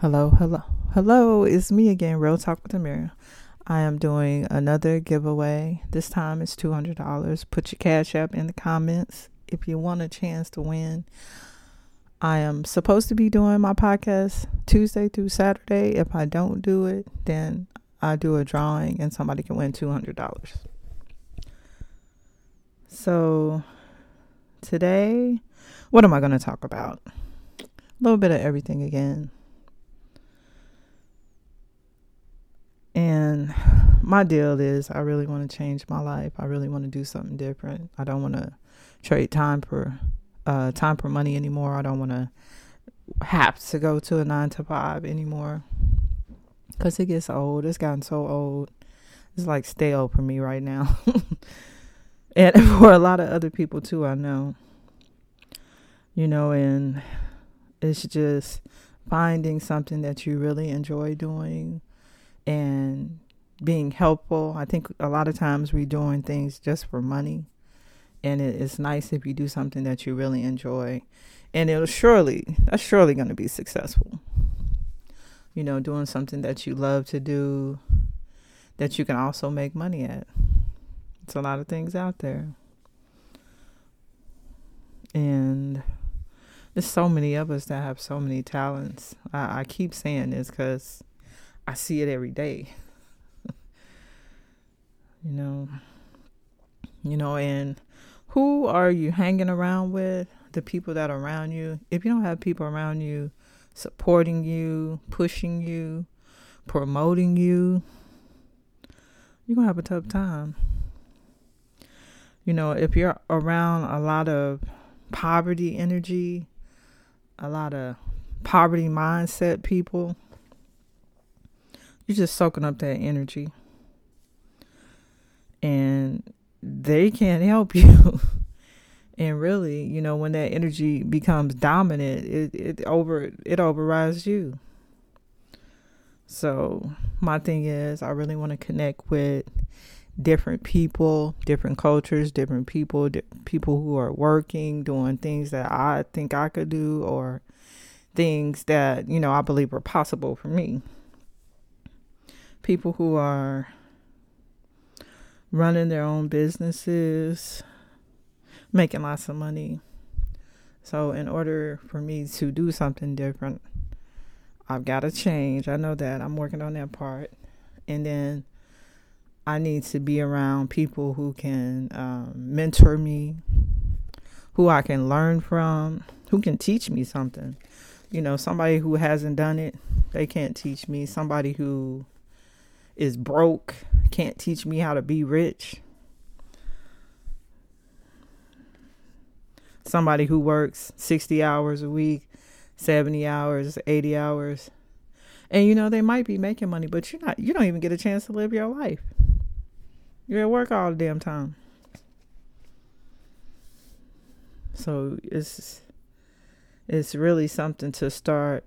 Hello, hello, hello. It's me again, Real Talk with Amira. I am doing another giveaway. This time it's $200. Put your cash app in the comments if you want a chance to win. I am supposed to be doing my podcast Tuesday through Saturday. If I don't do it, then I do a drawing and somebody can win $200. So, today, what am I going to talk about? A little bit of everything again. And my deal is I really want to change my life. I really want to do something different. I don't want to trade time for uh, time for money anymore. I don't want to have to go to a nine to five anymore because it gets old. It's gotten so old. It's like stale for me right now. and for a lot of other people too, I know. You know, and it's just finding something that you really enjoy doing and being helpful. I think a lot of times we're doing things just for money. And it, it's nice if you do something that you really enjoy. And it'll surely, that's surely going to be successful. You know, doing something that you love to do, that you can also make money at. It's a lot of things out there. And there's so many of us that have so many talents. I, I keep saying this because I see it every day. you know, you know, and who are you hanging around with? The people that are around you. If you don't have people around you supporting you, pushing you, promoting you, you're going to have a tough time. You know, if you're around a lot of poverty energy, a lot of poverty mindset people, you're just soaking up that energy. And they can't help you. and really, you know, when that energy becomes dominant, it, it over it overrides you. So my thing is I really want to connect with different people, different cultures, different people, di- people who are working, doing things that I think I could do or things that, you know, I believe are possible for me people who are running their own businesses, making lots of money. So, in order for me to do something different, I've got to change. I know that. I'm working on that part. And then I need to be around people who can um, mentor me, who I can learn from, who can teach me something. You know, somebody who hasn't done it, they can't teach me. Somebody who is broke, can't teach me how to be rich. Somebody who works 60 hours a week, 70 hours, 80 hours. And you know, they might be making money, but you're not you don't even get a chance to live your life. You're at work all the damn time. So it's it's really something to start,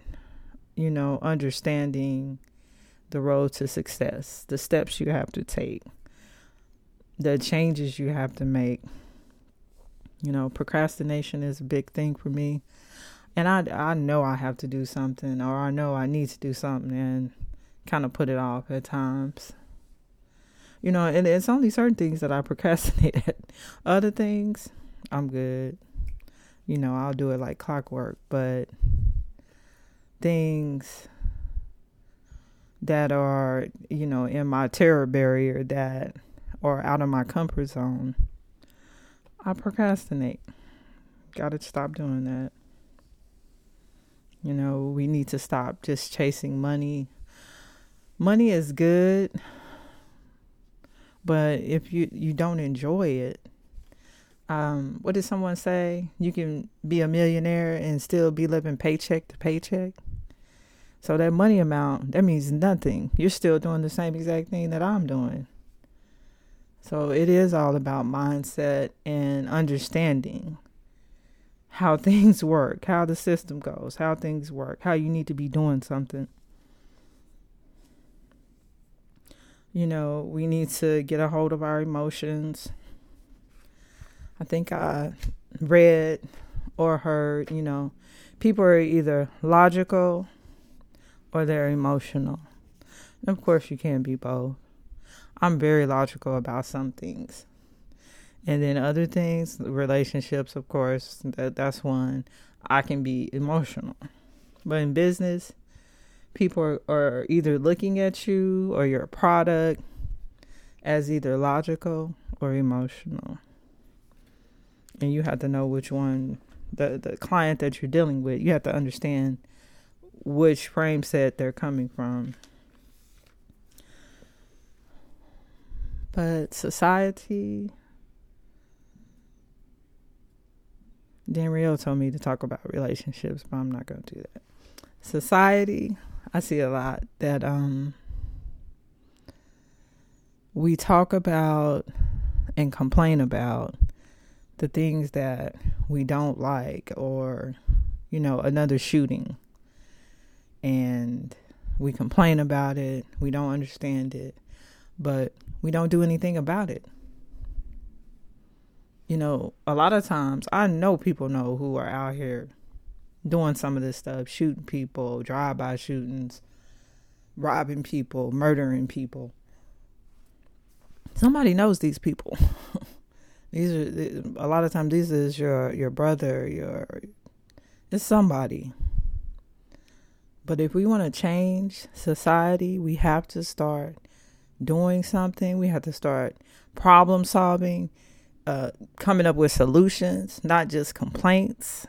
you know, understanding the road to success, the steps you have to take, the changes you have to make. You know, procrastination is a big thing for me. And I, I know I have to do something, or I know I need to do something, and kind of put it off at times. You know, and it's only certain things that I procrastinate at. Other things, I'm good. You know, I'll do it like clockwork, but things that are, you know, in my terror barrier that are out of my comfort zone, I procrastinate. Got to stop doing that. You know, we need to stop just chasing money. Money is good, but if you you don't enjoy it, um, what did someone say? You can be a millionaire and still be living paycheck to paycheck. So that money amount, that means nothing. You're still doing the same exact thing that I'm doing. So it is all about mindset and understanding how things work, how the system goes, how things work, how you need to be doing something. You know, we need to get a hold of our emotions. I think I read or heard, you know, people are either logical or they're emotional. And of course, you can't be both. I'm very logical about some things. And then other things, relationships, of course, that, that's one. I can be emotional. But in business, people are, are either looking at you or your product as either logical or emotional. And you have to know which one the the client that you're dealing with, you have to understand which frame set they're coming from. But society, Dan Rio told me to talk about relationships, but I'm not going to do that. Society, I see a lot that um we talk about and complain about the things that we don't like or you know another shooting and we complain about it we don't understand it but we don't do anything about it you know a lot of times i know people know who are out here doing some of this stuff shooting people drive-by shootings robbing people murdering people somebody knows these people These are a lot of times. This is your your brother. Your it's somebody. But if we want to change society, we have to start doing something. We have to start problem solving, uh, coming up with solutions, not just complaints.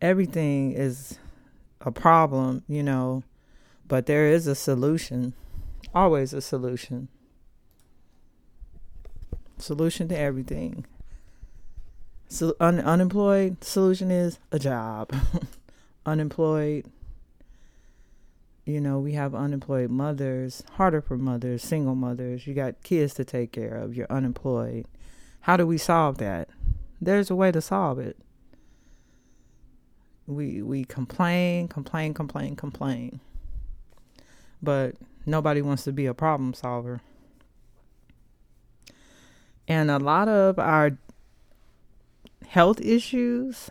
Everything is a problem, you know, but there is a solution, always a solution. Solution to everything. So un- unemployed solution is a job. unemployed. You know, we have unemployed mothers, harder for mothers, single mothers. You got kids to take care of. You're unemployed. How do we solve that? There's a way to solve it. We we complain, complain, complain, complain. But nobody wants to be a problem solver. And a lot of our health issues,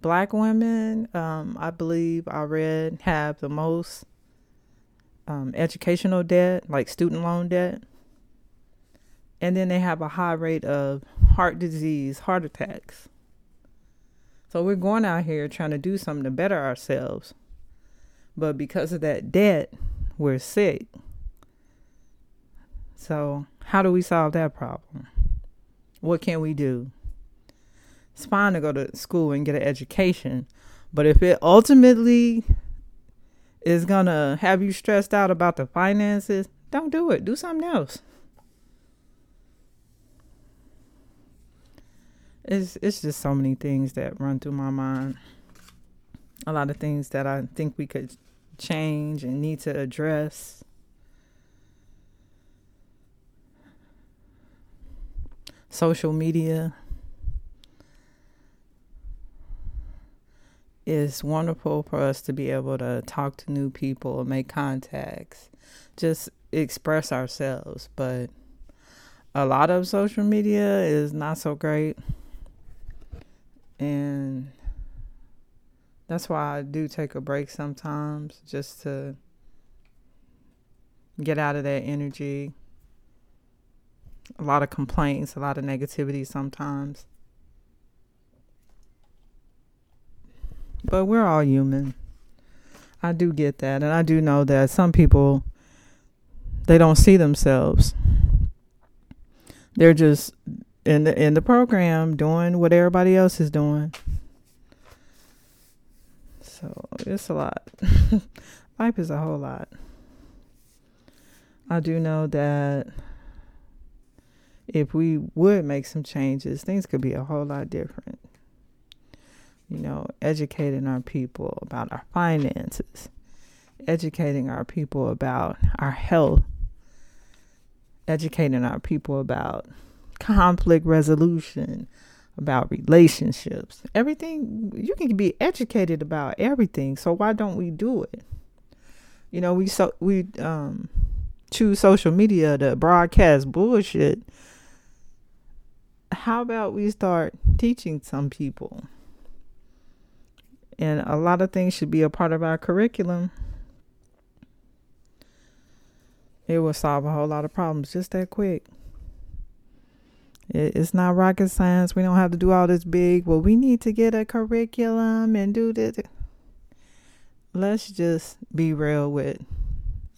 black women, um, I believe I read, have the most um, educational debt, like student loan debt. And then they have a high rate of heart disease, heart attacks. So we're going out here trying to do something to better ourselves. But because of that debt, we're sick. So how do we solve that problem? What can we do? It's fine to go to school and get an education, but if it ultimately is gonna have you stressed out about the finances, don't do it. Do something else. It's it's just so many things that run through my mind. A lot of things that I think we could change and need to address. social media is wonderful for us to be able to talk to new people, make contacts, just express ourselves. But a lot of social media is not so great. And that's why I do take a break sometimes just to get out of that energy a lot of complaints, a lot of negativity sometimes. But we're all human. I do get that. And I do know that some people, they don't see themselves. They're just in the, in the program doing what everybody else is doing. So it's a lot. Life is a whole lot. I do know that if we would make some changes, things could be a whole lot different. You know, educating our people about our finances, educating our people about our health, educating our people about conflict resolution, about relationships. Everything you can be educated about everything. So why don't we do it? You know, we so we um choose social media to broadcast bullshit how about we start teaching some people? And a lot of things should be a part of our curriculum. It will solve a whole lot of problems just that quick. It's not rocket science. We don't have to do all this big. Well, we need to get a curriculum and do this. Let's just be real with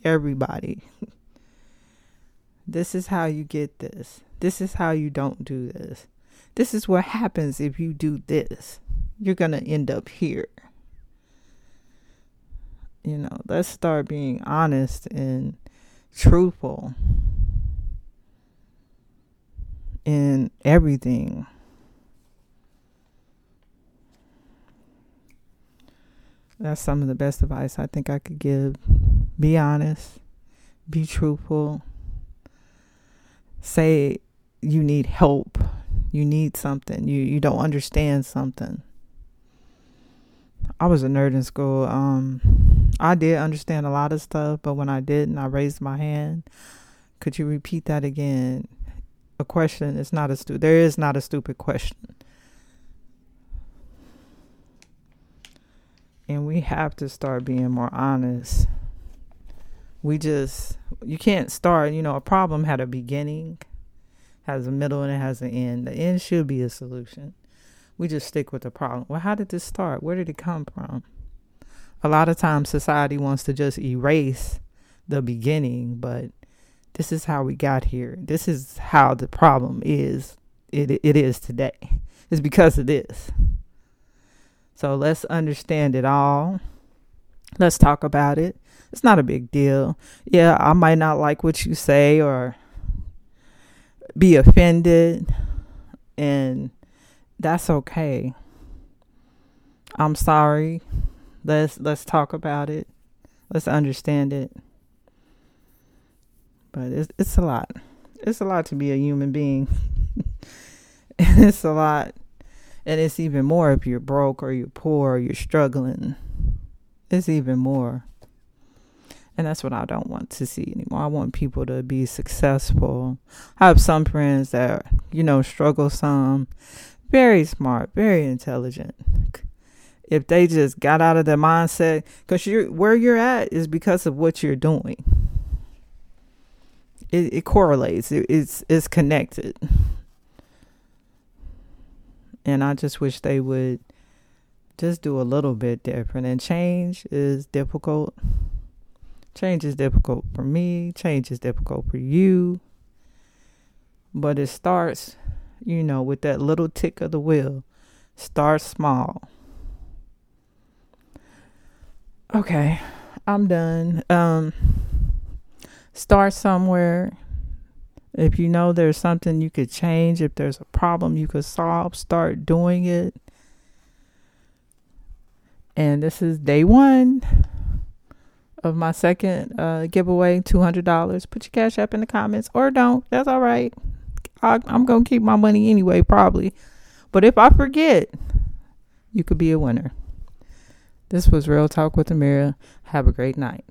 everybody. this is how you get this. This is how you don't do this. This is what happens if you do this. You're going to end up here. You know, let's start being honest and truthful in everything. That's some of the best advice I think I could give. Be honest, be truthful, say you need help, you need something, you, you don't understand something. I was a nerd in school. Um, I did understand a lot of stuff, but when I didn't, I raised my hand. Could you repeat that again? A question is not a stu- there is not a stupid question. And we have to start being more honest. We just you can't start, you know, a problem had a beginning, has a middle and it has an end. The end should be a solution. We just stick with the problem. Well, how did this start? Where did it come from? A lot of times society wants to just erase the beginning, but this is how we got here. This is how the problem is it it is today. It's because of this. So let's understand it all. Let's talk about it. It's not a big deal. Yeah, I might not like what you say or be offended and that's okay. I'm sorry. Let's let's talk about it. Let's understand it. But it's it's a lot. It's a lot to be a human being. it's a lot. And it's even more if you're broke or you're poor or you're struggling. It's even more. And that's what I don't want to see anymore. I want people to be successful. I have some friends that, you know, struggle some. Very smart, very intelligent. If they just got out of their mindset, because you're where you're at is because of what you're doing it, it correlates. It, it's it's connected. And I just wish they would just do a little bit different. And change is difficult. Change is difficult for me. Change is difficult for you. But it starts, you know, with that little tick of the wheel. Start small. Okay, I'm done. Um start somewhere. If you know there's something you could change, if there's a problem you could solve, start doing it. And this is day one of my second uh, giveaway $200. Put your cash app in the comments or don't. That's all right. I, I'm going to keep my money anyway, probably. But if I forget, you could be a winner. This was Real Talk with Amira. Have a great night.